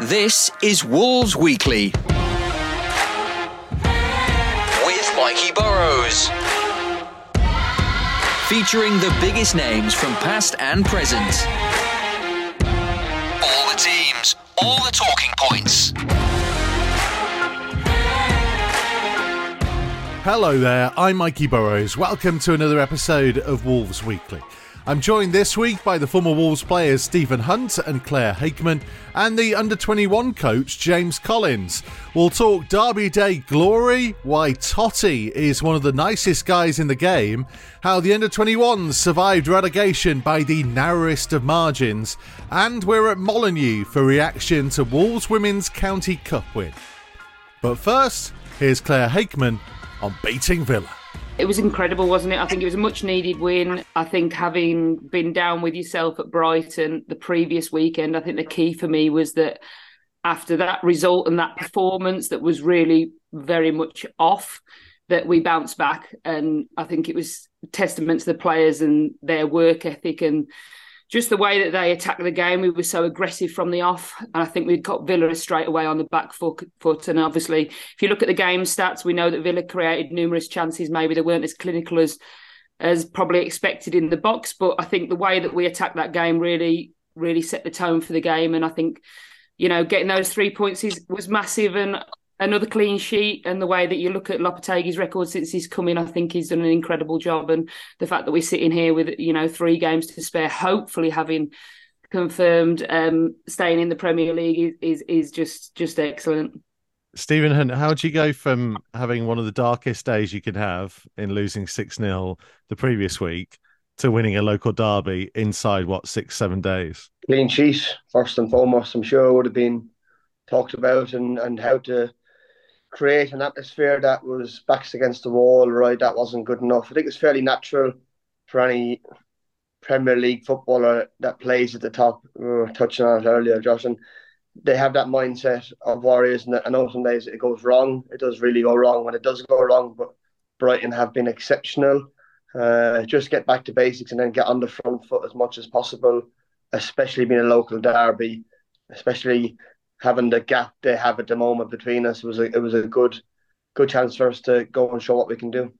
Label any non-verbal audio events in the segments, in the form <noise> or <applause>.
This is Wolves Weekly with Mikey Burrows. Featuring the biggest names from past and present. All the teams, all the talking points. Hello there, I'm Mikey Burrows. Welcome to another episode of Wolves Weekly. I'm joined this week by the former Wolves players Stephen Hunt and Claire Hakeman and the under 21 coach James Collins. We'll talk Derby Day glory, why Toti is one of the nicest guys in the game, how the under 21s survived relegation by the narrowest of margins, and we're at Molineux for reaction to Wolves Women's County Cup win. But first, here's Claire Hakeman on beating Villa. It was incredible, wasn't it? I think it was a much needed win. I think having been down with yourself at Brighton the previous weekend, I think the key for me was that after that result and that performance that was really very much off, that we bounced back. And I think it was testament to the players and their work ethic and just the way that they attacked the game, we were so aggressive from the off. And I think we got Villa straight away on the back foot. And obviously, if you look at the game stats, we know that Villa created numerous chances. Maybe they weren't as clinical as as probably expected in the box. But I think the way that we attacked that game really, really set the tone for the game. And I think, you know, getting those three points is, was massive. And another clean sheet and the way that you look at Lopetegui's record since he's come in, I think he's done an incredible job. And the fact that we're sitting here with, you know, three games to spare, hopefully having confirmed um, staying in the Premier League is, is, is just just excellent. Stephen Hunt, how do you go from having one of the darkest days you could have in losing 6 0 the previous week to winning a local derby inside what, six, seven days? Clean sheet, first and foremost, I'm sure would have been talked about and, and how to create an atmosphere that was backs against the wall, right? That wasn't good enough. I think it's fairly natural for any Premier League footballer that plays at the top. We were touching on it earlier, Josh, and they have that mindset of Warriors. And I know some days it goes wrong. It does really go wrong when it does go wrong, but Brighton have been exceptional. Uh, just get back to basics and then get on the front foot as much as possible, especially being a local derby, especially having the gap they have at the moment between us was a it was a good good chance for us to go and show what we can do.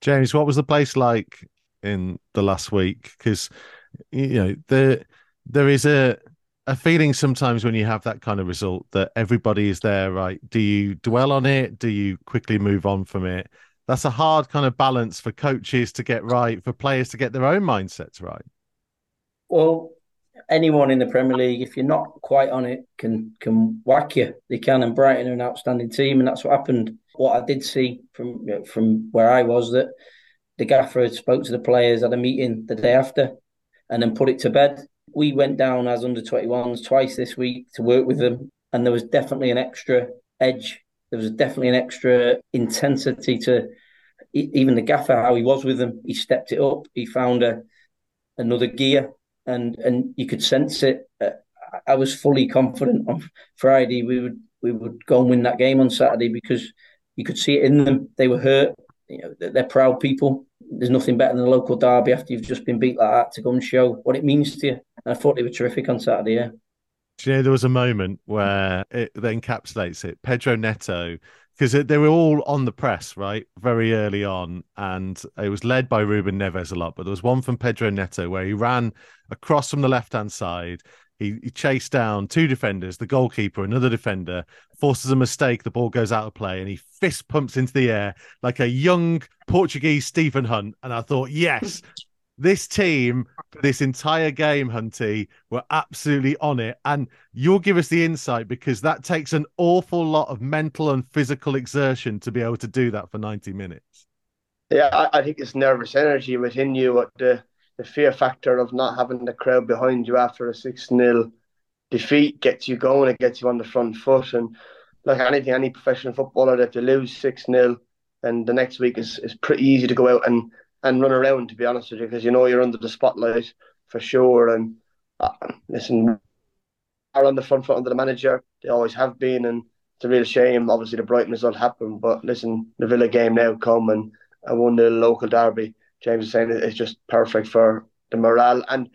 James, what was the place like in the last week? Because you know there there is a a feeling sometimes when you have that kind of result that everybody is there, right? Do you dwell on it? Do you quickly move on from it? That's a hard kind of balance for coaches to get right, for players to get their own mindsets right. Well, anyone in the Premier League, if you're not quite on it, can can whack you. They can, and Brighton are an outstanding team, and that's what happened. What I did see from from where I was that the gaffer spoke to the players at a meeting the day after, and then put it to bed. We went down as under 21s twice this week to work with them, and there was definitely an extra edge. There was definitely an extra intensity to even the gaffer how he was with them. He stepped it up. He found a another gear and and you could sense it. Uh, I was fully confident on Friday we would we would go and win that game on Saturday because you could see it in them. They were hurt. You know, they're proud people. There's nothing better than a local derby after you've just been beat like that to go and show what it means to you. And I thought they were terrific on Saturday. Yeah. Do you know there was a moment where it encapsulates it? Pedro Neto because they were all on the press, right, very early on, and it was led by Ruben Neves a lot. But there was one from Pedro Neto where he ran across from the left hand side. He, he, chased down two defenders, the goalkeeper, another defender, forces a mistake. The ball goes out of play, and he fist pumps into the air like a young Portuguese Stephen Hunt. And I thought, yes, this team, this entire game, Hunty, were absolutely on it. And you'll give us the insight because that takes an awful lot of mental and physical exertion to be able to do that for 90 minutes. Yeah, I, I think it's nervous energy within you, the, the fear factor of not having the crowd behind you after a 6 0 defeat gets you going, it gets you on the front foot. And like anything, any professional footballer, if you lose 6 0, and the next week is, is pretty easy to go out and and run around, to be honest with you, because you know you're under the spotlight for sure. And uh, listen, are on the front foot under the manager. They always have been, and it's a real shame. Obviously, the Brighton result happened, but listen, the Villa game now come and I one nil local derby. James is saying it's just perfect for the morale, and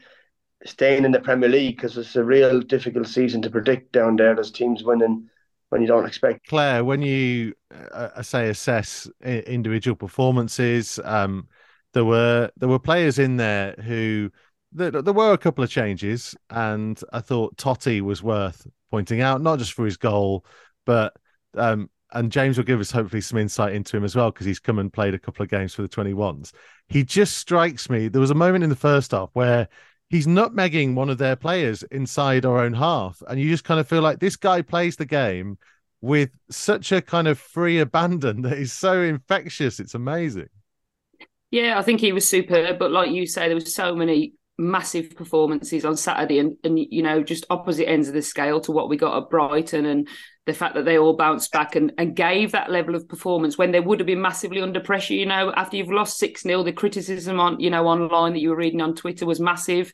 staying in the Premier League because it's a real difficult season to predict down there. There's teams winning when you don't expect. Claire, when you uh, uh say assess individual performances, um, there were there were players in there who there, there were a couple of changes, and I thought Toti was worth pointing out, not just for his goal, but um, and James will give us hopefully some insight into him as well because he's come and played a couple of games for the 21s. He just strikes me. There was a moment in the first half where he's nutmegging one of their players inside our own half, and you just kind of feel like this guy plays the game with such a kind of free abandon <laughs> that is so infectious. It's amazing. Yeah, I think he was superb, but like you say, there was so many massive performances on Saturday and, and you know just opposite ends of the scale to what we got at Brighton and the fact that they all bounced back and, and gave that level of performance when they would have been massively under pressure you know after you've lost 6 0 the criticism on you know online that you were reading on Twitter was massive.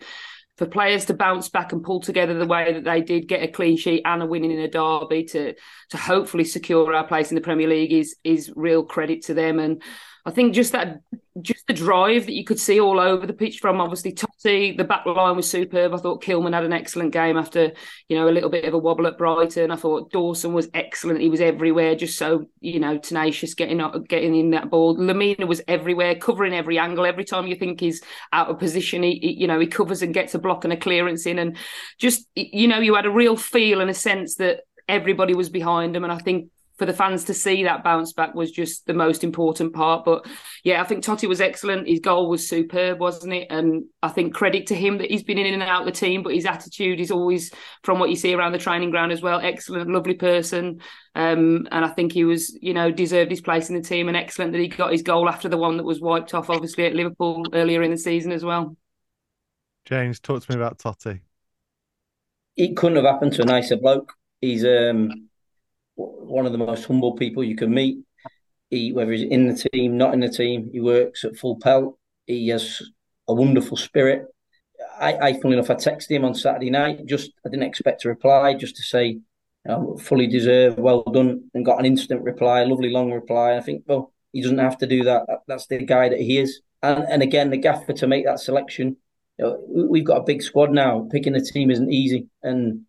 For players to bounce back and pull together the way that they did get a clean sheet and a winning in a derby to to hopefully secure our place in the Premier League is is real credit to them. And I think just that, just the drive that you could see all over the pitch from obviously Toti, The back line was superb. I thought Kilman had an excellent game after you know a little bit of a wobble at Brighton. I thought Dawson was excellent. He was everywhere, just so you know tenacious, getting getting in that ball. Lemina was everywhere, covering every angle. Every time you think he's out of position, he, he you know he covers and gets a block and a clearance in, and just you know you had a real feel and a sense that everybody was behind him. And I think for the fans to see that bounce back was just the most important part. But yeah, I think Toti was excellent. His goal was superb, wasn't it? And I think credit to him that he's been in and out of the team, but his attitude is always from what you see around the training ground as well. Excellent, lovely person. Um, and I think he was, you know, deserved his place in the team and excellent that he got his goal after the one that was wiped off, obviously, at Liverpool earlier in the season as well. James, talk to me about Toti. It couldn't have happened to a nicer bloke. He's um one of the most humble people you can meet. He, whether he's in the team, not in the team, he works at full pelt. He has a wonderful spirit. I, I funnily enough, I texted him on Saturday night. Just I didn't expect a reply, just to say, you know, fully deserved, well done, and got an instant reply, a lovely long reply. I think, well, he doesn't have to do that. That's the guy that he is. And and again, the gaffer to make that selection. You know, we've got a big squad now. Picking the team isn't easy, and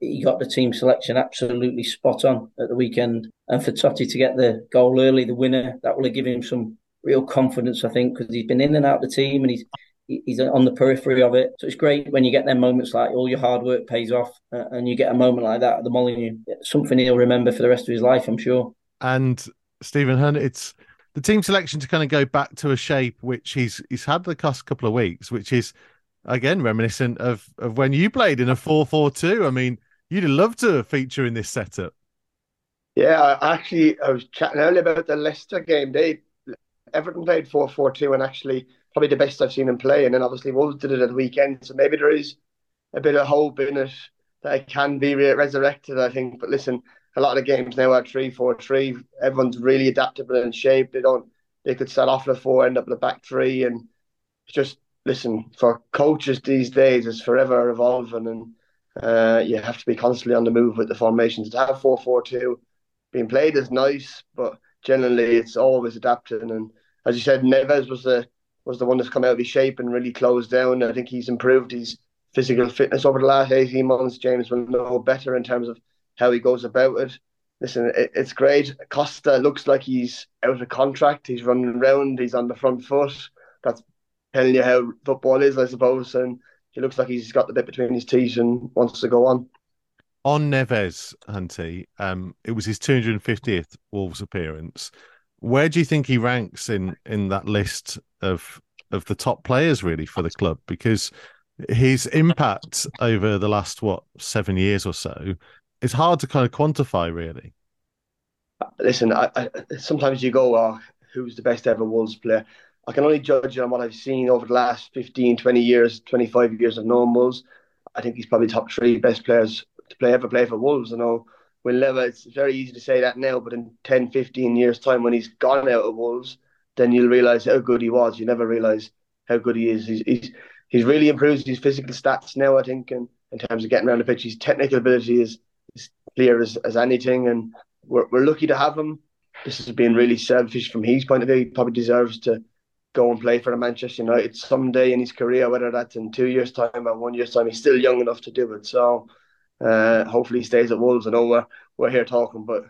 he got the team selection absolutely spot on at the weekend. And for Toti to get the goal early, the winner, that will have given him some real confidence, I think, because he's been in and out of the team and he's he's on the periphery of it. So it's great when you get them moments like all your hard work pays off, uh, and you get a moment like that at the Molineux. Something he'll remember for the rest of his life, I'm sure. And Stephen Hunt, it's the team selection to kind of go back to a shape which he's he's had the past couple of weeks, which is again reminiscent of of when you played in a four four two. I mean You'd love to feature in this setup. Yeah, I actually, I was chatting earlier about the Leicester game. They Everton played 4 4 2 and actually probably the best I've seen them play. And then obviously Wolves did it at the weekend. So maybe there is a bit of hope in it that it can be re- resurrected, I think. But listen, a lot of the games now are 3 4 3. Everyone's really adaptable and shape. They don't, they could start off a four, end up a back three. And just, listen, for coaches these days, it's forever evolving. And uh, you have to be constantly on the move with the formations. To have four four two being played is nice, but generally it's always adapting. And as you said, Neves was the was the one that's come out of his shape and really closed down. I think he's improved his physical fitness over the last eighteen months. James will know better in terms of how he goes about it. Listen, it, it's great. Costa looks like he's out of contract. He's running around. He's on the front foot. That's telling you how football is, I suppose. And he looks like he's got the bit between his teeth and wants to go on. On Neves, Hunty, um, it was his 250th Wolves appearance. Where do you think he ranks in in that list of of the top players really for the club? Because his impact over the last what seven years or so is hard to kind of quantify, really. Listen, I, I, sometimes you go, oh, "Who's the best ever Wolves player?" I can only judge on what I've seen over the last 15, 20 years, 25 years of known Wolves. I think he's probably top three best players to play ever play for Wolves. I know Will Lever, it's very easy to say that now, but in 10, 15 years' time, when he's gone out of Wolves, then you'll realise how good he was. You never realise how good he is. He's, he's, he's really improved his physical stats now, I think, and in terms of getting around the pitch. His technical ability is, is clear as, as anything, and we're, we're lucky to have him. This has been really selfish from his point of view. He probably deserves to go and play for Manchester United someday in his career, whether that's in two years' time or one year's time. He's still young enough to do it. So uh, hopefully he stays at Wolves. I know we're, we're here talking, but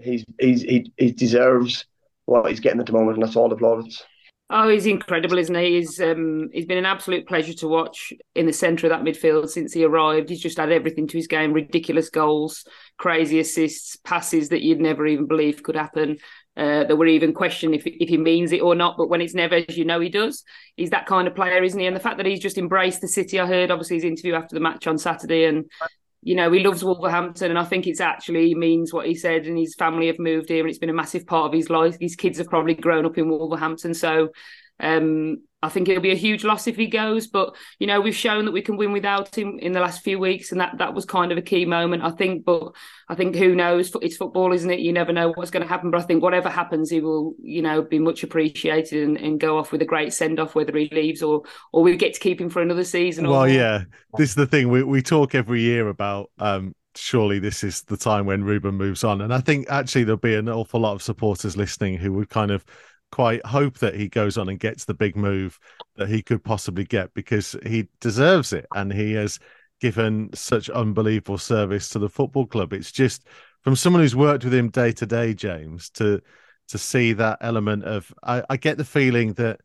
he's, he's he, he deserves what he's getting at the moment, and that's all the plaudits. Oh, he's incredible, isn't he? He's um, he's been an absolute pleasure to watch in the centre of that midfield since he arrived. He's just had everything to his game: ridiculous goals, crazy assists, passes that you'd never even believe could happen. Uh, that were even questioned if if he means it or not. But when it's never, as you know, he does. He's that kind of player, isn't he? And the fact that he's just embraced the city. I heard obviously his interview after the match on Saturday, and you know, he loves Wolverhampton, and I think it's actually means what he said. And his family have moved here, and it's been a massive part of his life. His kids have probably grown up in Wolverhampton, so um, I think it'll be a huge loss if he goes, but you know we've shown that we can win without him in the last few weeks, and that that was kind of a key moment, I think. But I think who knows? It's football, isn't it? You never know what's going to happen. But I think whatever happens, he will, you know, be much appreciated and, and go off with a great send off, whether he leaves or or we get to keep him for another season. Well, yeah, this is the thing we we talk every year about. Um, surely this is the time when Ruben moves on, and I think actually there'll be an awful lot of supporters listening who would kind of quite hope that he goes on and gets the big move that he could possibly get because he deserves it and he has given such unbelievable service to the football club. It's just from someone who's worked with him day to day, James, to to see that element of I, I get the feeling that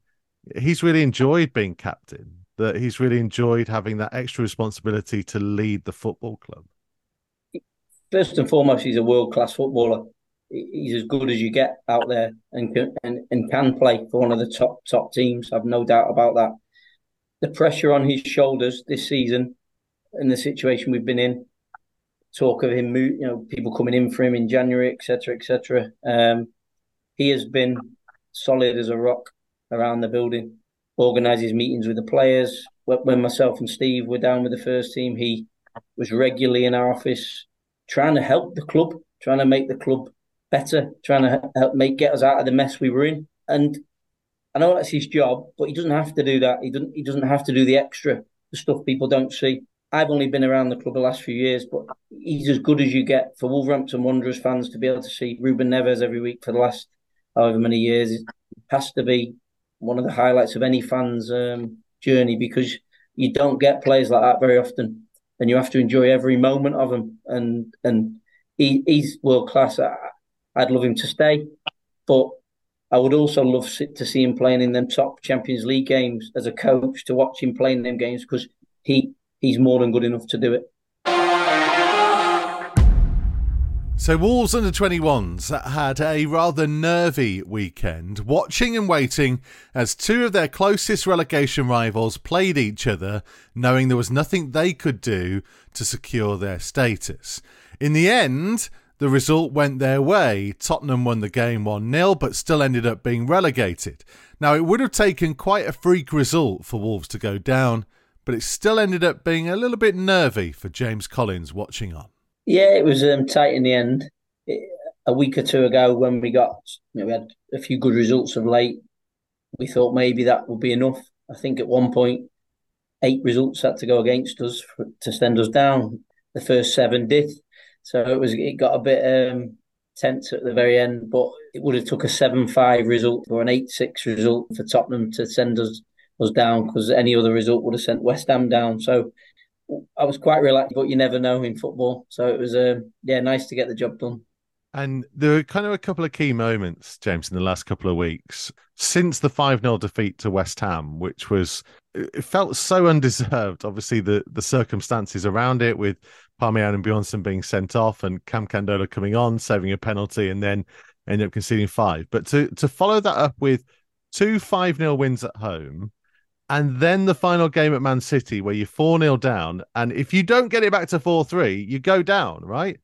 he's really enjoyed being captain, that he's really enjoyed having that extra responsibility to lead the football club. First and foremost, he's a world class footballer he's as good as you get out there and can, and, and can play for one of the top top teams. I've no doubt about that. The pressure on his shoulders this season and the situation we've been in, talk of him, you know, people coming in for him in January, etc., etc. Um, he has been solid as a rock around the building. Organises meetings with the players. When myself and Steve were down with the first team, he was regularly in our office trying to help the club, trying to make the club better, trying to help make get us out of the mess we were in. And I know that's his job, but he doesn't have to do that. He doesn't. He doesn't have to do the extra, the stuff people don't see. I've only been around the club the last few years, but he's as good as you get for Wolverhampton Wanderers fans to be able to see Ruben Neves every week for the last however many years. It has to be one of the highlights of any fan's um, journey because you don't get players like that very often, and you have to enjoy every moment of them. And and he, he's world class. I'd love him to stay, but I would also love to see him playing in them top Champions League games as a coach to watch him playing them games because he he's more than good enough to do it. So Wolves under 21s had a rather nervy weekend, watching and waiting as two of their closest relegation rivals played each other, knowing there was nothing they could do to secure their status. In the end, the result went their way. Tottenham won the game 1 0, but still ended up being relegated. Now, it would have taken quite a freak result for Wolves to go down, but it still ended up being a little bit nervy for James Collins watching on. Yeah, it was um, tight in the end. It, a week or two ago, when we got, you know, we had a few good results of late, we thought maybe that would be enough. I think at one point, eight results had to go against us for, to send us down. The first seven did. So it was it got a bit um, tense at the very end, but it would have took a seven five result or an eight six result for Tottenham to send us us down because any other result would have sent West Ham down. So I was quite relaxed, but you never know in football. So it was um, yeah nice to get the job done. And there were kind of a couple of key moments, James, in the last couple of weeks since the 5 0 defeat to West Ham, which was, it felt so undeserved. Obviously, the, the circumstances around it with Palmian and Bjornsson being sent off and Cam Candola coming on, saving a penalty, and then end up conceding five. But to, to follow that up with two 5 0 wins at home, and then the final game at Man City where you're 4 0 down. And if you don't get it back to 4 3, you go down, right?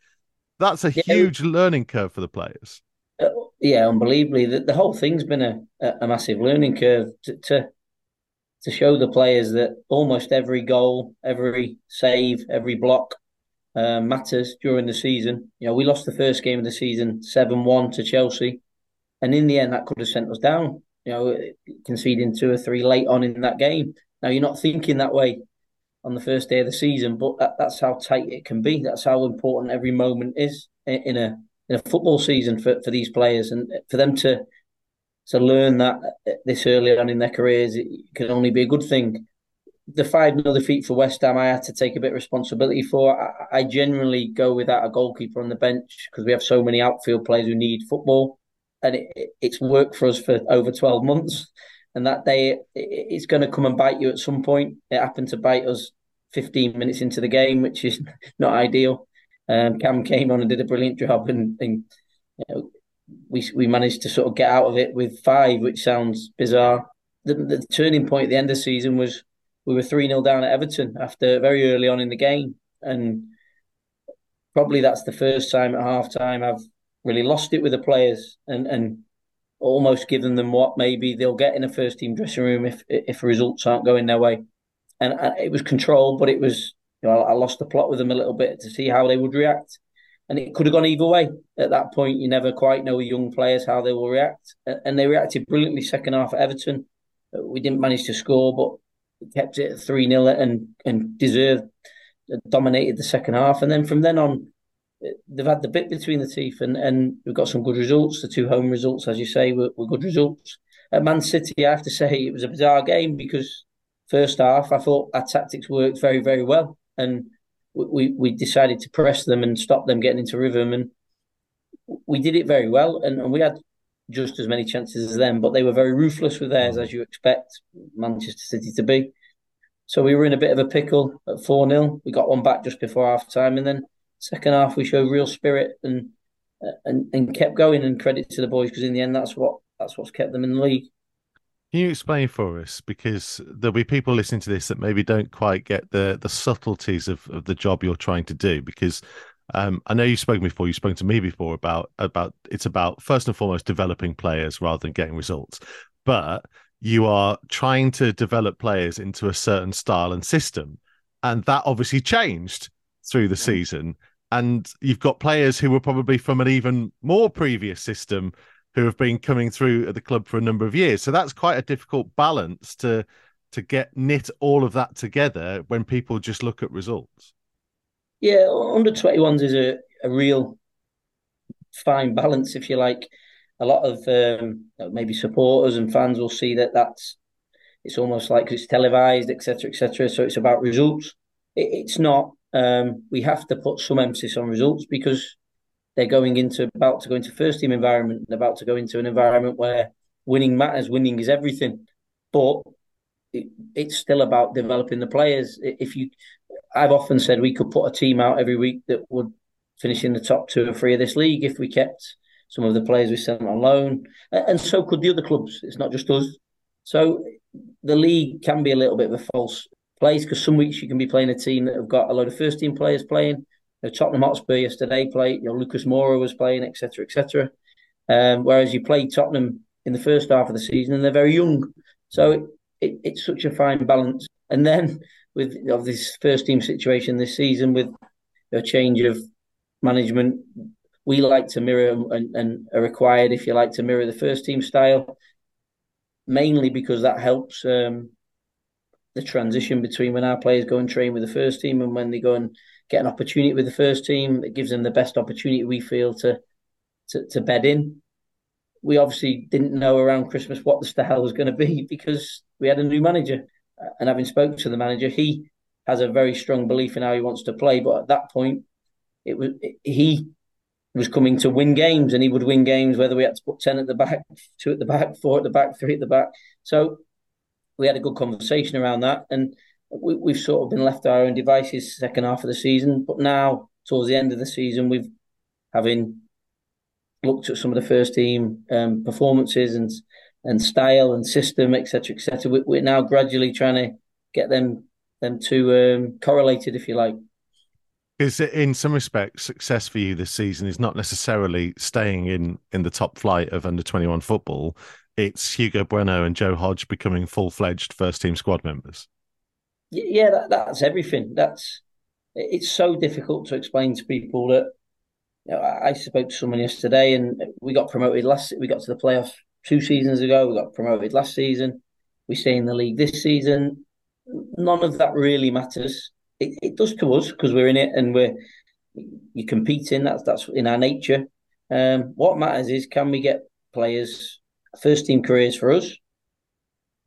That's a yeah. huge learning curve for the players. Uh, yeah, unbelievably. The, the, whole thing's been a, a massive learning curve to, to, to show the players that almost every goal, every save, every block uh, matters during the season. You know, we lost the first game of the season seven one to Chelsea, and in the end, that could have sent us down. You know, conceding two or three late on in that game. Now you're not thinking that way on the first day of the season, but that, that's how tight it can be. That's how important every moment is in a in a football season for, for these players, and for them to to learn that this early on in their careers it can only be a good thing. The five 0 defeat for West Ham, I had to take a bit of responsibility for. I, I generally go without a goalkeeper on the bench because we have so many outfield players who need football, and it, it's worked for us for over twelve months. And that day, it, it's going to come and bite you at some point. It happened to bite us 15 minutes into the game, which is <laughs> not ideal. Um, Cam came on and did a brilliant job, and, and you know, we we managed to sort of get out of it with five, which sounds bizarre. The, the turning point at the end of the season was we were 3 0 down at Everton after very early on in the game. And probably that's the first time at half time I've really lost it with the players and, and almost given them what maybe they'll get in a first team dressing room if if results aren't going their way. And uh, it was controlled, but it was, you know, I lost the plot with them a little bit to see how they would react and it could have gone either way. At that point, you never quite know young players how they will react, and they reacted brilliantly second half at Everton. We didn't manage to score, but kept it three 0 and and deserved uh, dominated the second half, and then from then on. Uh, they've had the bit between the teeth, and, and we've got some good results. The two home results, as you say, were, were good results. At Man City, I have to say it was a bizarre game because first half I thought our tactics worked very, very well, and we, we decided to press them and stop them getting into rhythm. And we did it very well. And, and we had just as many chances as them, but they were very ruthless with theirs, as you expect Manchester City to be. So we were in a bit of a pickle at 4 0. We got one back just before half time. And then second half, we showed real spirit and and, and kept going. And credit to the boys because in the end, that's what that's what's kept them in the league. Can you explain for us? Because there'll be people listening to this that maybe don't quite get the the subtleties of, of the job you're trying to do. Because um, I know you've spoken before, you've spoken to me before about about it's about first and foremost developing players rather than getting results. But you are trying to develop players into a certain style and system. And that obviously changed through the season. And you've got players who were probably from an even more previous system who have been coming through at the club for a number of years. So that's quite a difficult balance to to get knit all of that together when people just look at results. Yeah, under 21s is a, a real fine balance, if you like. A lot of um, maybe supporters and fans will see that that's it's almost like it's televised, etc., etc. So it's about results. It, it's not. Um, we have to put some emphasis on results because they're going into about to go into first team environment and about to go into an environment where winning matters, winning is everything. But it, it's still about developing the players. If you, I've often said we could put a team out every week that would finish in the top two or three of this league if we kept some of the players we sent on loan, and so could the other clubs. It's not just us. So the league can be a little bit of a false place because some weeks you can be playing a team that have got a load of first team players playing, You know, Tottenham Hotspur yesterday played. You know, Lucas Moura was playing, etc., etc. Um, whereas you played Tottenham in the first half of the season, and they're very young, so it, it, it's such a fine balance. And then with know, this first team situation this season, with a change of management, we like to mirror and, and are required, if you like, to mirror the first team style, mainly because that helps um, the transition between when our players go and train with the first team and when they go and get an opportunity with the first team. It gives them the best opportunity we feel to to, to bed in. We obviously didn't know around Christmas what the style was going to be <laughs> because we had a new manager. And having spoken to the manager, he has a very strong belief in how he wants to play. But at that point, it was he was coming to win games, and he would win games whether we had to put ten at the back, <laughs> two at the back, four at the back, three at the back. So we had a good conversation around that, and we, have sort of been left to our own devices second half of the season. But now, towards the end of the season, we've having looked at some of the first team um, performances and and style and system, etc., etc. We, we're now gradually trying to get them them to um, correlated, if you like. Because in some respects, success for you this season is not necessarily staying in in the top flight of under twenty one football. It's Hugo Bueno and Joe Hodge becoming full fledged first team squad members yeah, that, that's everything. That's it's so difficult to explain to people that. You know, I spoke to someone yesterday, and we got promoted last. We got to the playoffs two seasons ago. We got promoted last season. We stay in the league this season. None of that really matters. It, it does to us because we're in it and we're you competing. That's that's in our nature. Um, what matters is can we get players first team careers for us,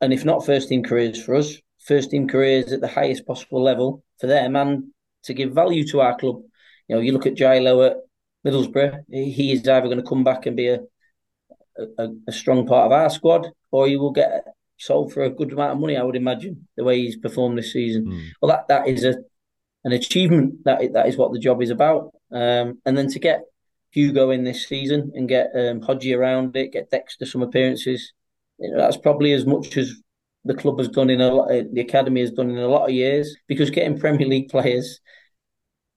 and if not first team careers for us, first team careers at the highest possible level for them, and to give value to our club. You know, you look at Giles at Middlesbrough; he is either going to come back and be a, a, a strong part of our squad, or he will get sold for a good amount of money. I would imagine the way he's performed this season. Mm. Well, that that is a an achievement. That that is what the job is about. Um, and then to get Hugo in this season and get um, Hodgie around it, get Dexter some appearances. You know, that's probably as much as the club has done in a lot. The academy has done in a lot of years because getting Premier League players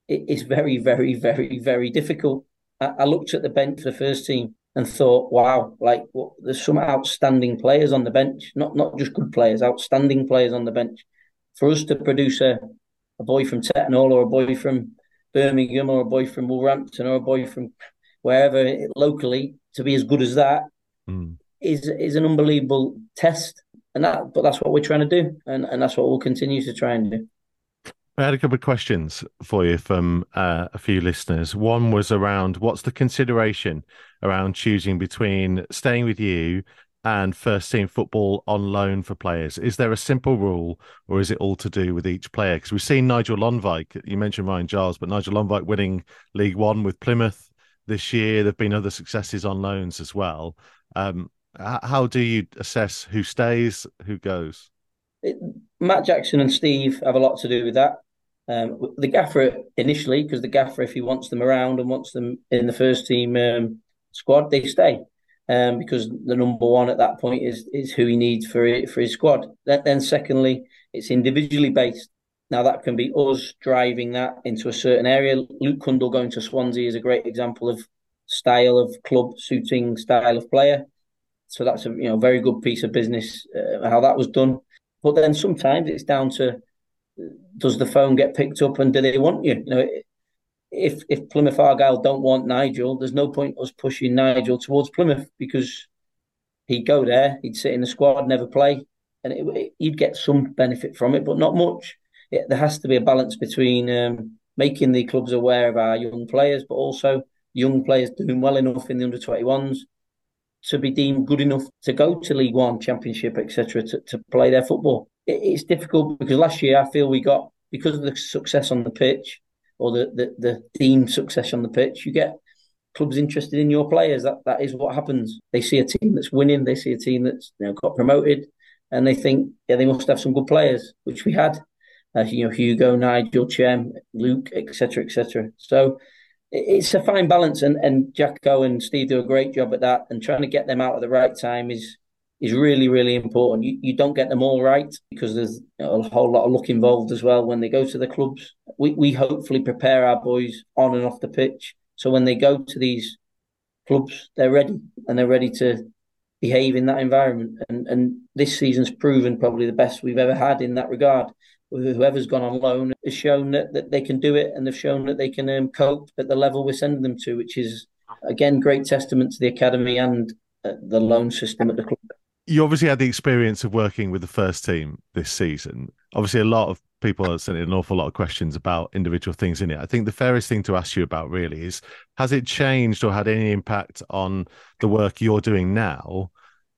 it is very, very, very, very difficult. I, I looked at the bench for the first team and thought, wow, like well, there's some outstanding players on the bench, not not just good players, outstanding players on the bench. For us to produce a, a boy from Tettenhall or a boy from Birmingham or a boy from Wolverhampton or a boy from wherever locally to be as good as that mm. is is an unbelievable test. And that but that's what we're trying to do and, and that's what we'll continue to try and do. I had a couple of questions for you from uh, a few listeners. One was around what's the consideration around choosing between staying with you and first team football on loan for players? Is there a simple rule or is it all to do with each player? Because we've seen Nigel Lonwijk, you mentioned Ryan Giles, but Nigel Lonwijk winning League One with Plymouth this year. There have been other successes on loans as well. Um, how do you assess who stays, who goes? Matt Jackson and Steve have a lot to do with that. Um, the gaffer initially, because the gaffer, if he wants them around and wants them in the first team um, squad, they stay. Um, because the number one at that point is is who he needs for it, for his squad. Then, secondly, it's individually based. Now that can be us driving that into a certain area. Luke Cundle going to Swansea is a great example of style of club suiting style of player. So that's a you know very good piece of business uh, how that was done. But then sometimes it's down to does the phone get picked up and do they want you? You know, if if Plymouth Argyle don't want Nigel, there's no point us pushing Nigel towards Plymouth because he'd go there, he'd sit in the squad, never play, and it, it, you'd get some benefit from it, but not much. It, there has to be a balance between um, making the clubs aware of our young players, but also young players doing well enough in the under 21s to be deemed good enough to go to League One, Championship, etc., to, to play their football. It, it's difficult because last year I feel we got because of the success on the pitch or the, the, the deemed success on the pitch, you get clubs interested in your players. That that is what happens. They see a team that's winning, they see a team that's you know, got promoted, and they think, yeah, they must have some good players, which we had. Uh, you know, Hugo, Nigel, Chem, Luke, etc., etc. So it's a fine balance, and and Jacko and Steve do a great job at that, and trying to get them out at the right time is is really really important. You you don't get them all right because there's a whole lot of luck involved as well when they go to the clubs. We we hopefully prepare our boys on and off the pitch, so when they go to these clubs, they're ready and they're ready to behave in that environment. And and this season's proven probably the best we've ever had in that regard whoever's gone on loan has shown that, that they can do it and they've shown that they can um, cope at the level we're sending them to, which is, again, great testament to the academy and uh, the loan system at the club. You obviously had the experience of working with the first team this season. Obviously, a lot of people are sending an awful lot of questions about individual things in it. I think the fairest thing to ask you about really is has it changed or had any impact on the work you're doing now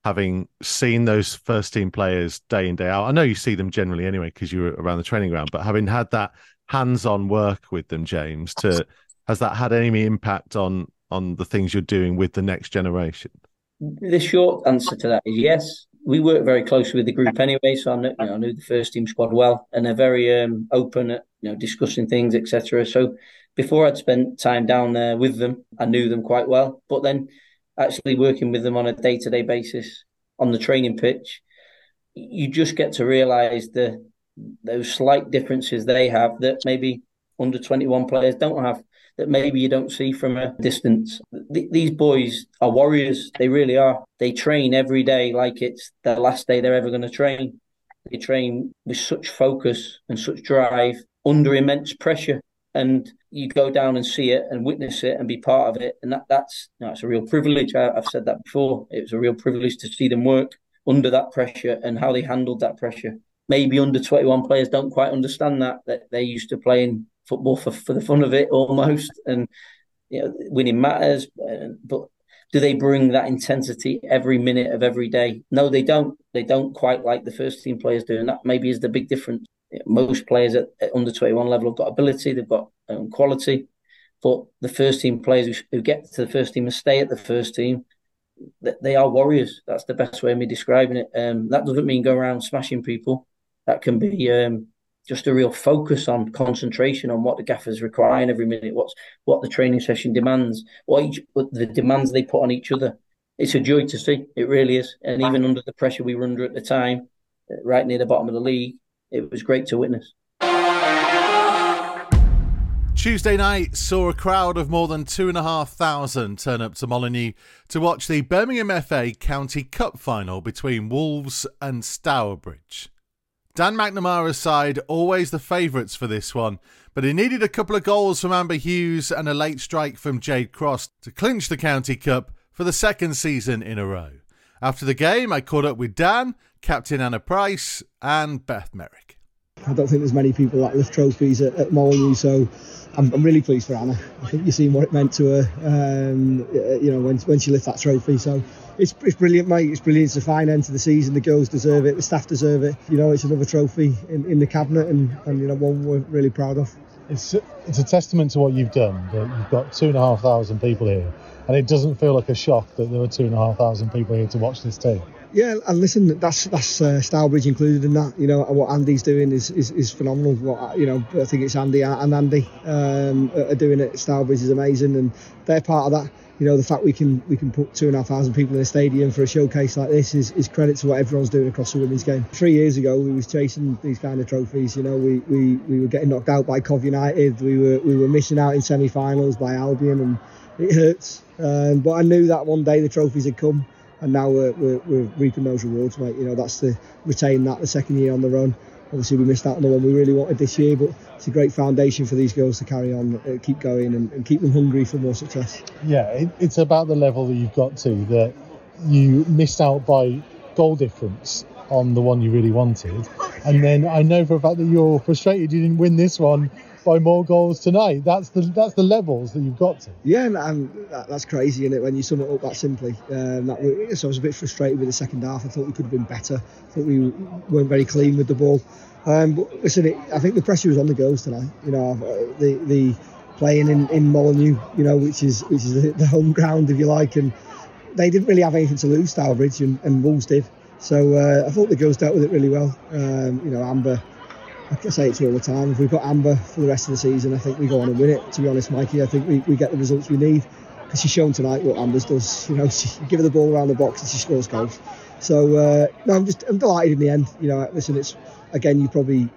having seen those first team players day in day out i know you see them generally anyway because you're around the training ground but having had that hands-on work with them james to has that had any impact on on the things you're doing with the next generation the short answer to that is yes. We work very closely with the group anyway so i you know, I knew the first team squad well and they're very um, open at you know discussing things etc so before i'd spent time down there with them i knew them quite well. But then actually working with them on a day to day basis on the training pitch, you just get to realise the those slight differences they have that maybe under 21 players don't have that maybe you don't see from a distance. Th- these boys are warriors. They really are. They train every day like it's the last day they're ever going to train. They train with such focus and such drive under immense pressure and you go down and see it and witness it and be part of it and that that's you know, it's a real privilege I, have said that before it was a real privilege to see them work under that pressure and how they handled that pressure maybe under 21 players don't quite understand that that they're used to playing football for, for the fun of it almost and you know winning matters but Do they bring that intensity every minute of every day? No, they don't. They don't quite like the first team players doing that. Maybe is the big difference. Most players at, at under 21 level have got ability, they've got um, quality, but the first team players who, who get to the first team and stay at the first team, they are warriors. That's the best way of me describing it. Um, that doesn't mean go around smashing people. That can be um, just a real focus on concentration on what the gaffers require every minute, what's what the training session demands, what each what the demands they put on each other. It's a joy to see. It really is. And even under the pressure we were under at the time, uh, right near the bottom of the league, it was great to witness. Tuesday night saw a crowd of more than two and a half thousand turn up to Molineux to watch the Birmingham FA County Cup final between Wolves and Stourbridge. Dan McNamara's side always the favourites for this one, but he needed a couple of goals from Amber Hughes and a late strike from Jade Cross to clinch the County Cup for the second season in a row. After the game, I caught up with Dan, Captain Anna Price, and Beth Merrick. I don't think there's many people that lift trophies at, at Molineux, so I'm, I'm, really pleased for Anna. I think you've seen what it meant to her, um, you know, when, when she lifted that trophy. So it's, it's brilliant, mate. It's brilliant. It's a fine end to the season. The girls deserve it. The staff deserve it. You know, it's another trophy in, in the cabinet, and, and you know, one we're really proud of. It's it's a testament to what you've done. That you've got two and a half thousand people here, and it doesn't feel like a shock that there were two and a half thousand people here to watch this team. Yeah, and listen, that's that's uh, Stourbridge included in that. You know what Andy's doing is, is, is phenomenal. What you know, I think it's Andy and Andy um, are doing it. Stourbridge is amazing, and they're part of that you know the fact we can we can put two and a half thousand people in a stadium for a showcase like this is, is credit to what everyone's doing across the women's game. Three years ago, we was chasing these kind of trophies. You know, we, we, we were getting knocked out by Cov United. We were we were missing out in semi-finals by Albion, and it hurts. Um, but I knew that one day the trophies had come, and now we're, we're, we're reaping those rewards, mate. You know, that's to retain that the second year on the run obviously we missed out on the one we really wanted this year, but it's a great foundation for these girls to carry on, uh, keep going, and, and, keep them hungry for more success. Yeah, it, it's about the level that you've got to that you missed out by goal difference on the one you really wanted, and then I know for a fact that you're frustrated you didn't win this one by more goals tonight. That's the that's the levels that you've got to. Yeah, and, and that's crazy, isn't it? When you sum it up that simply. Um, that we, so I was a bit frustrated with the second half. I thought we could have been better. I thought we weren't very clean with the ball. Um, but listen, it, I think the pressure was on the girls tonight. You know, uh, the the playing in, in Molineux, you know, which is which is the home ground, if you like, and they didn't really have anything to lose. Stourbridge and, and Wolves did. So uh, I thought the girls dealt with it really well. Um, you know, Amber I say it to all the time. If we've got Amber for the rest of the season, I think we go on and win it. To be honest, Mikey, I think we, we get the results we need because she's shown tonight what Amber's does. You know, <laughs> she give her the ball around the box and she scores goals. So uh, no, I'm just I'm delighted in the end. You know, listen, it's again you probably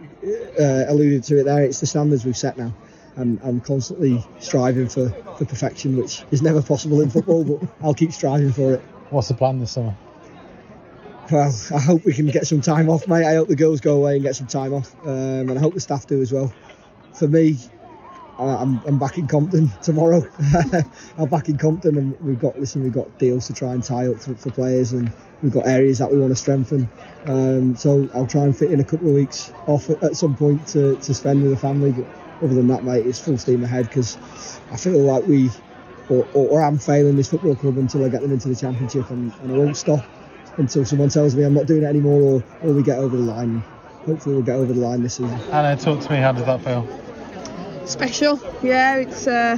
uh, alluded to it there. It's the standards we've set now. And I'm constantly striving for, for perfection, which is never possible in football, but I'll keep striving for it. What's the plan this summer? Well, I hope we can get some time off, mate. I hope the girls go away and get some time off, um, and I hope the staff do as well. For me, I'm, I'm back in Compton tomorrow. <laughs> I'm back in Compton, and we've got listen, we've got deals to try and tie up for, for players, and we've got areas that we want to strengthen. Um, so I'll try and fit in a couple of weeks off at, at some point to, to spend with the family. But other than that, mate, it's full steam ahead because I feel like we, or, or, or, I'm failing this football club until I get them into the championship, and, and I won't stop until someone tells me I'm not doing it anymore or, or we get over the line. Hopefully we'll get over the line this season. Anna, talk to me, how does that feel? Special, yeah, it's uh,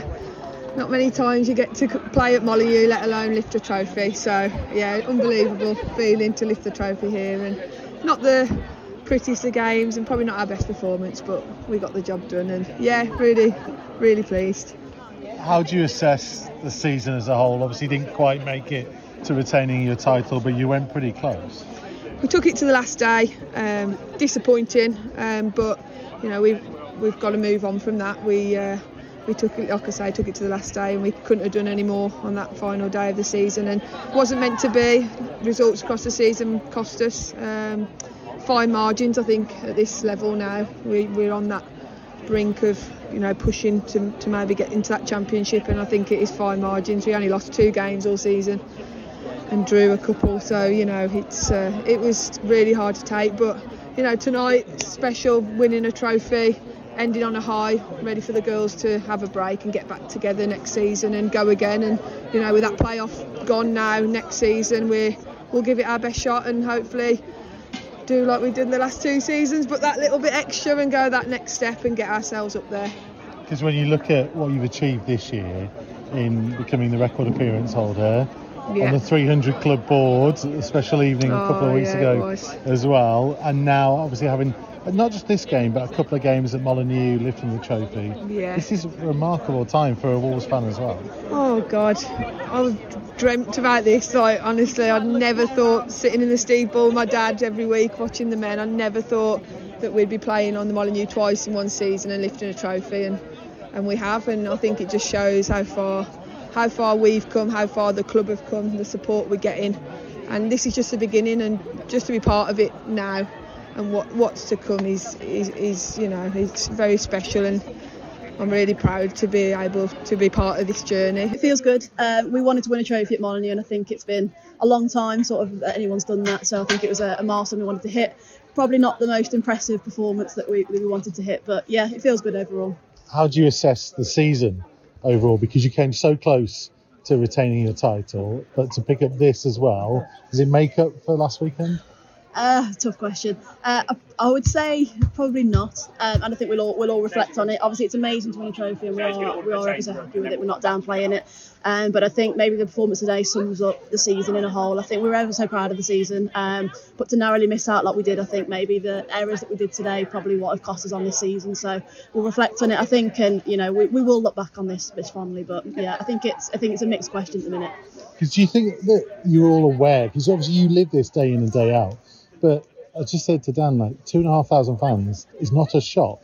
not many times you get to play at Molineux, let alone lift a trophy. So, yeah, unbelievable feeling to lift the trophy here. And not the prettiest of games and probably not our best performance, but we got the job done. And yeah, really, really pleased. How do you assess the season as a whole? Obviously, didn't quite make it to retaining your title, but you went pretty close. We took it to the last day. Um, disappointing, um, but you know we've we've got to move on from that. We uh, we took it, like I say, took it to the last day, and we couldn't have done any more on that final day of the season, and wasn't meant to be. Results across the season cost us um, fine margins. I think at this level now, we, we're on that brink of you know pushing to, to maybe get into that championship, and I think it is fine margins. We only lost two games all season and drew a couple. So you know, it's uh, it was really hard to take. But you know, tonight special, winning a trophy. ending on a high, ready for the girls to have a break and get back together next season and go again. And you know, with that playoff gone now, next season we we'll give it our best shot and hopefully do like we did in the last two seasons, but that little bit extra and go that next step and get ourselves up there. Because when you look at what you've achieved this year in becoming the record appearance holder, yeah. on the 300 club board, a special evening a couple of oh, weeks yeah, ago as well, and now obviously having not just this game, but a couple of games at Molineux lifting the trophy. Yeah. This is a remarkable time for a Wolves fan as well. Oh God, I dreamt about this. Like honestly, I'd never thought sitting in the Steve Bull with my dad every week watching the men. I never thought that we'd be playing on the Molineux twice in one season and lifting a trophy, and and we have. And I think it just shows how far how far we've come, how far the club have come, the support we're getting. And this is just the beginning, and just to be part of it now and what what's to come is, is, is you know it's very special and I'm really proud to be able to be part of this journey. It feels good. Uh, we wanted to win a trophy at Molineux, and I think it's been a long time sort of that anyone's done that. So I think it was a, a milestone we wanted to hit. Probably not the most impressive performance that we, we wanted to hit, but yeah, it feels good overall. How do you assess the season overall? Because you came so close to retaining your title, but to pick up this as well, does it make up for last weekend? Uh, tough question. Uh, I, I, would say probably not, um, and I think we'll all we'll all reflect on it. Obviously, it's amazing to win a trophy, and we are we are obviously happy with it. We're not downplaying it, um, but I think maybe the performance today sums up the season in a whole. I think we were ever so proud of the season, um, but to narrowly miss out like we did, I think maybe the errors that we did today probably what have cost us on this season. So we'll reflect on it. I think, and you know, we, we will look back on this this fondly. But yeah, I think it's I think it's a mixed question at the minute. Because do you think that you're all aware? Because obviously you live this day in and day out but I just said to Dan, like two and a half thousand fans is not a shock,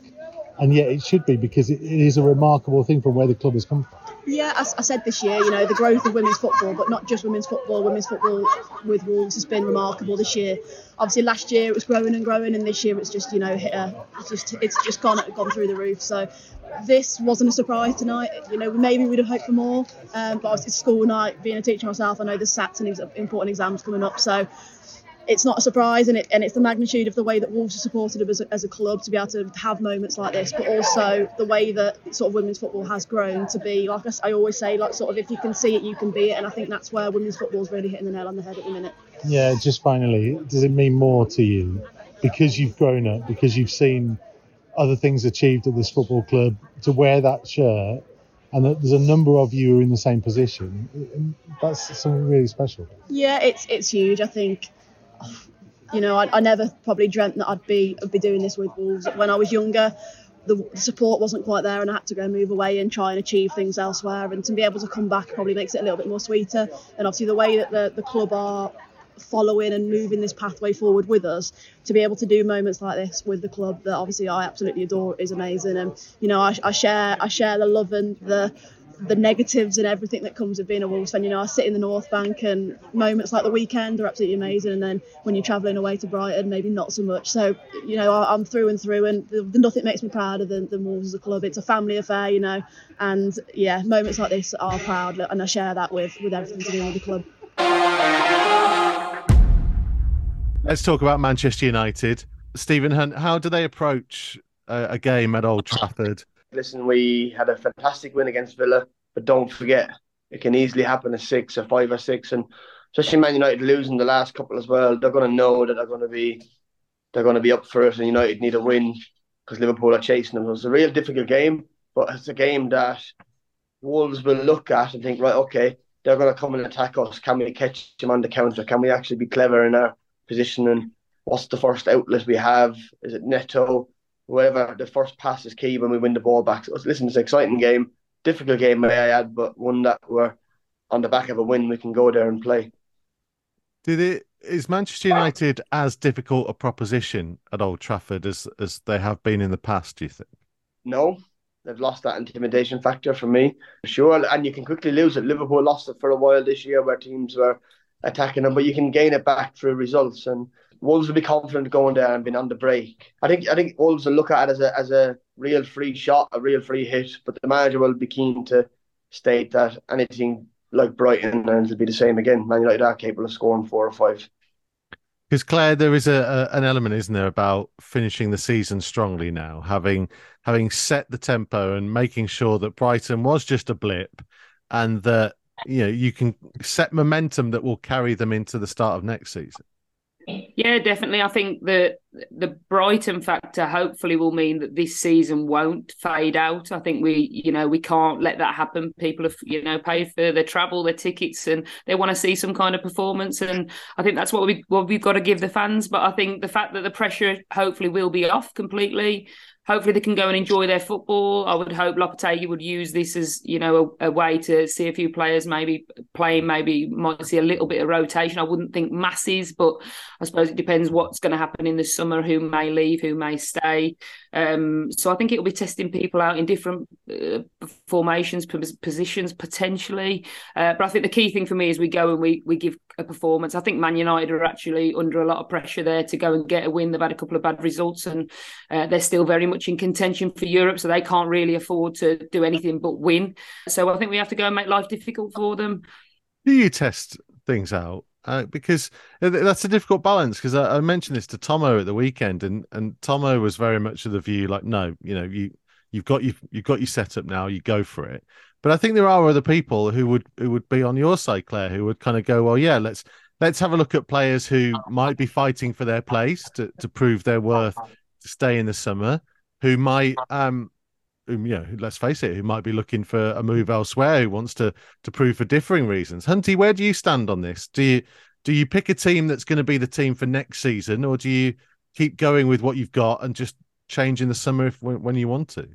and yet it should be because it, it is a remarkable thing from where the club has come from. Yeah, I, I, said this year, you know, the growth of women's football, but not just women's football. Women's football with Wolves has been remarkable this year. Obviously, last year it was growing and growing, and this year it's just, you know, hit a, it's just it's just gone gone through the roof. So this wasn't a surprise tonight. You know, maybe we'd have hoped for more, um, but obviously school night. Being a teacher myself, I know there's SATs and important exams coming up, so it's not a surprise, and, it, and it's the magnitude of the way that Wolves are supported as a, as a club to be able to have moments like this, but also the way that sort of women's football has grown to be, like I, I always say, like sort of if you can see it, you can be it, and I think that's where women's football is really hitting the nail on the head at the minute. Yeah, just finally, does it mean more to you because you've grown up, because you've seen other things achieved at this football club to wear that shirt and that there's a number of you who are in the same position. That's something really special. Yeah, it's it's huge. I think you know, I, I never probably dreamt that I'd be I'd be doing this with Wolves when I was younger. The support wasn't quite there, and I had to go move away and try and achieve things elsewhere. And to be able to come back probably makes it a little bit more sweeter. And obviously, the way that the, the club are following and moving this pathway forward with us to be able to do moments like this with the club that obviously I absolutely adore is amazing and you know I, I share I share the love and the the negatives and everything that comes with being a Wolves fan. You know, I sit in the North Bank and moments like the weekend are absolutely amazing. And then when you're travelling away to Brighton, maybe not so much. So, you know, I, am through and through and the, the, nothing makes me prouder than, than Wolves as a club. It's a family affair, you know. And yeah, moments like this are proud and I share that with, with everything to do with the club. Let's talk about Manchester United. Stephen Hunt, how do they approach a, a game at Old Trafford? Listen, we had a fantastic win against Villa, but don't forget it can easily happen a six, or five, or six, and especially Man United losing the last couple as well. They're going to know that they're going to be they're going to be up for it, and United need a win because Liverpool are chasing them. So it's a real difficult game, but it's a game that Wolves will look at and think, right, okay, they're going to come and attack us. Can we catch them on the counter? Can we actually be clever in our positioning? What's the first outlet we have? Is it Neto? Whoever the first pass is key when we win the ball back. So listen, it's an exciting game, difficult game, may I add, but one that we're on the back of a win, we can go there and play. Did it is Manchester United as difficult a proposition at Old Trafford as as they have been in the past? Do you think? No, they've lost that intimidation factor for me, sure. And you can quickly lose it. Liverpool lost it for a while this year, where teams were attacking them, but you can gain it back through results. And Wolves will be confident going there and being on the break. I think I think Wolves will look at it as a as a real free shot, a real free hit, but the manager will be keen to state that anything like Brighton and it'll be the same again. Man United are capable of scoring four or five. Because Claire, there is a, a, an element, isn't there, about finishing the season strongly now, having having set the tempo and making sure that Brighton was just a blip, and that you know you can set momentum that will carry them into the start of next season. Yeah, definitely. I think that the Brighton factor hopefully will mean that this season won't fade out. I think we, you know, we can't let that happen. People have, you know, paid for their travel, their tickets, and they want to see some kind of performance. And I think that's what we what we've got to give the fans. But I think the fact that the pressure hopefully will be off completely hopefully they can go and enjoy their football. I would hope Lopetegui would use this as you know a, a, way to see a few players maybe playing, maybe might see a little bit of rotation. I wouldn't think masses, but I suppose it depends what's going to happen in the summer. Who may leave, who may stay. Um, so I think it'll be testing people out in different uh, formations, positions potentially. Uh, but I think the key thing for me is we go and we we give a performance. I think Man United are actually under a lot of pressure there to go and get a win. They've had a couple of bad results and uh, they're still very much in contention for Europe, so they can't really afford to do anything but win. So I think we have to go and make life difficult for them. Do you test things out? Uh, because that's a difficult balance. Because I, I, mentioned this to Tomo at the weekend, and and Tomo was very much of the view like, no, you know, you you've got you you've got your setup now, you go for it. But I think there are other people who would who would be on your side, Claire, who would kind of go, well, yeah, let's let's have a look at players who might be fighting for their place to to prove their worth to stay in the summer who might um whom, you know, let's face it, who might be looking for a move elsewhere, who wants to to prove for differing reasons. Hunty, where do you stand on this? Do you do you pick a team that's going to be the team for next season, or do you keep going with what you've got and just change in the summer if when, when you want to?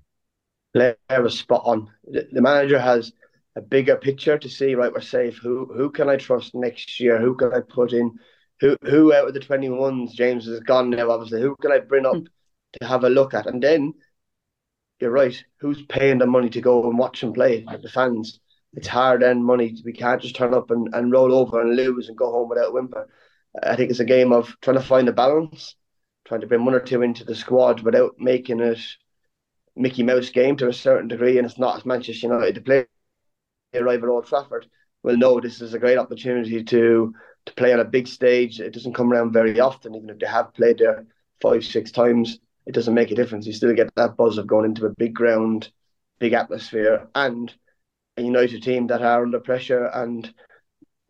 Claire was spot on. The, the manager has a bigger picture to see. Right, we're safe. Who who can I trust next year? Who can I put in? Who who out of the twenty ones? James is gone now. Obviously, who can I bring up? Hmm. to have a look at. And then you're right, who's paying the money to go and watch them play? The fans. It's hard earned money. We can't just turn up and, and roll over and lose and go home without a whimper. I think it's a game of trying to find a balance, trying to bring one or two into the squad without making it Mickey Mouse game to a certain degree. And it's not as Manchester United to play arrive at Old Trafford will know this is a great opportunity to to play on a big stage. It doesn't come around very often, even if they have played there five, six times it doesn't make a difference. You still get that buzz of going into a big ground, big atmosphere, and a United team that are under pressure and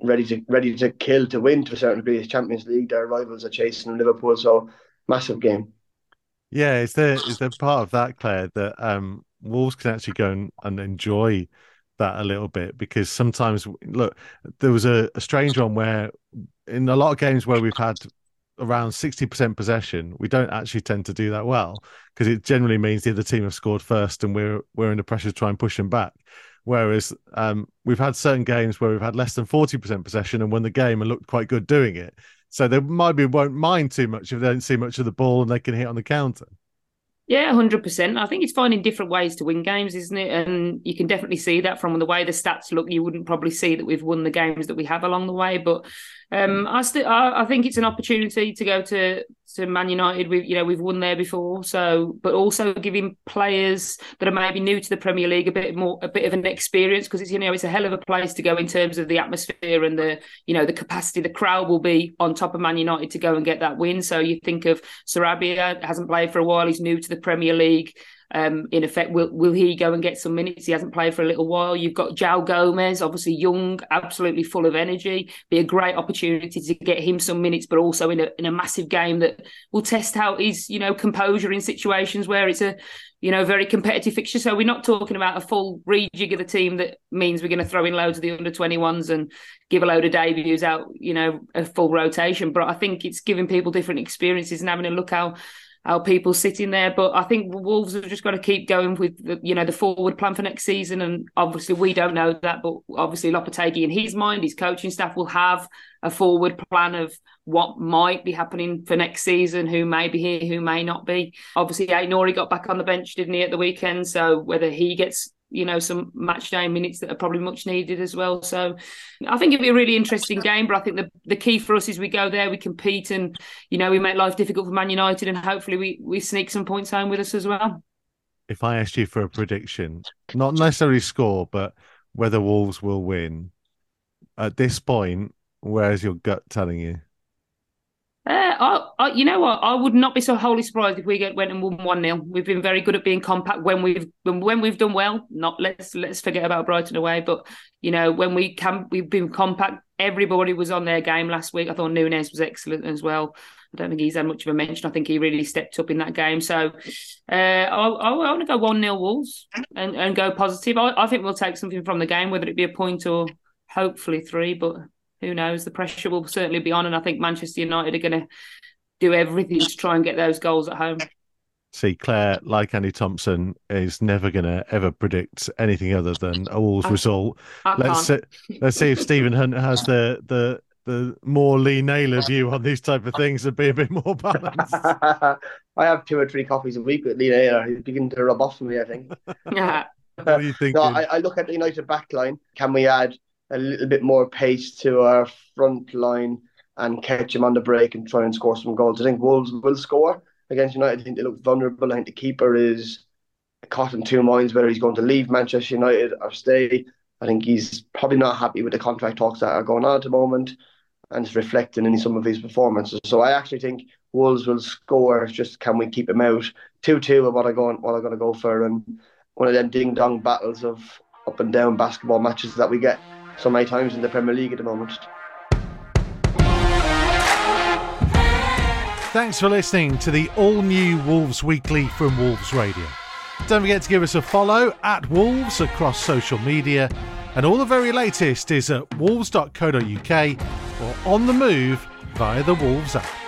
ready to ready to kill to win to a certain degree. It's Champions League, their rivals are chasing Liverpool, so massive game. Yeah, is there is there part of that, Claire, that um, Wolves can actually go and, and enjoy that a little bit because sometimes look, there was a, a strange one where in a lot of games where we've had around 60% possession, we don't actually tend to do that well because it generally means the other team have scored first and we're we're under pressure to try and push them back. Whereas um, we've had certain games where we've had less than 40% possession and won the game and looked quite good doing it. So they might be won't mind too much if they don't see much of the ball and they can hit on the counter. Yeah, hundred percent. I think it's finding different ways to win games, isn't it? And you can definitely see that from the way the stats look. You wouldn't probably see that we've won the games that we have along the way, but um, I still, I, I, think it's an opportunity to go to to Man United. We, you know, we've won there before, so but also giving players that are maybe new to the Premier League a bit more, a bit of an experience because it's you know it's a hell of a place to go in terms of the atmosphere and the you know the capacity. The crowd will be on top of Man United to go and get that win. So you think of Sarabia hasn't played for a while. He's new to the Premier League. Um, in effect, will will he go and get some minutes? He hasn't played for a little while. You've got João Gomes, obviously young, absolutely full of energy. Be a great opportunity to get him some minutes, but also in a in a massive game that will test out his you know composure in situations where it's a you know very competitive fixture. So we're not talking about a full rejig of the team that means we're going to throw in loads of the under twenty ones and give a load of debuts out, you know, a full rotation. But I think it's giving people different experiences and having a look how our people sitting there. But I think Wolves have just got to keep going with the, you know, the forward plan for next season. And obviously, we don't know that, but obviously, Lopetegui in his mind, his coaching staff will have a forward plan of what might be happening for next season, who may be here, who may not be. Obviously, Aït-Nouri got back on the bench, didn't he, at the weekend? So whether he gets you know some match day minutes that are probably much needed as well. So I think it'll be a really interesting game. But I think the the key for us is we go there, we compete, and you know we make life difficult for Man United, and hopefully we we sneak some points home with us as well. If I asked you for a prediction, not necessarily score, but whether Wolves will win at this point, where's your gut telling you? I, I, you know what? I would not be so wholly surprised if we get went and won one 0 We've been very good at being compact when we've when, we've done well. Not let's let's forget about Brighton away, but you know when we can we've been compact. Everybody was on their game last week. I thought Nunes was excellent as well. I don't think he's had much of a mention. I think he really stepped up in that game. So uh, I, I, I want to go 1 0 Wolves and, and go positive. I, I, think we'll take something from the game, whether it be a point or hopefully three, but who knows? The pressure will certainly be on. And I think Manchester United are going to do everything to try and get those goals at home. See, Claire, like Andy Thompson, is never going to ever predict anything other than a Wolves I, result. I let's see, let's see if Stephen Hunt has the the the more Lee Naylor <laughs> view on these type of things and be a bit more balanced. <laughs> I have two or three coffees a week with Lee Naylor. He's beginning to rub off on me, I think. <laughs> yeah. What do you think? No, I, I, look at the United backline. Can we add a little bit more pace to our front line and catch him on the break and try and score some goals? I think Wolves will score against United. I think they look vulnerable. I think the keeper is caught in two minds whether he's going to leave Manchester United or stay. I think he's probably not happy with the contract talks that are going on at the moment and it's reflecting in some of his performances. So I actually think Wolves will score. Just can we keep him out? Two two of what I go what I'm going to go for, and one of them ding dong battles of up and down basketball matches that we get so many times in the Premier League at the moment. Thanks for listening to the all new Wolves Weekly from Wolves Radio. Don't forget to give us a follow at Wolves across social media and all the very latest is at wolves.co.uk or on the move via the Wolves app.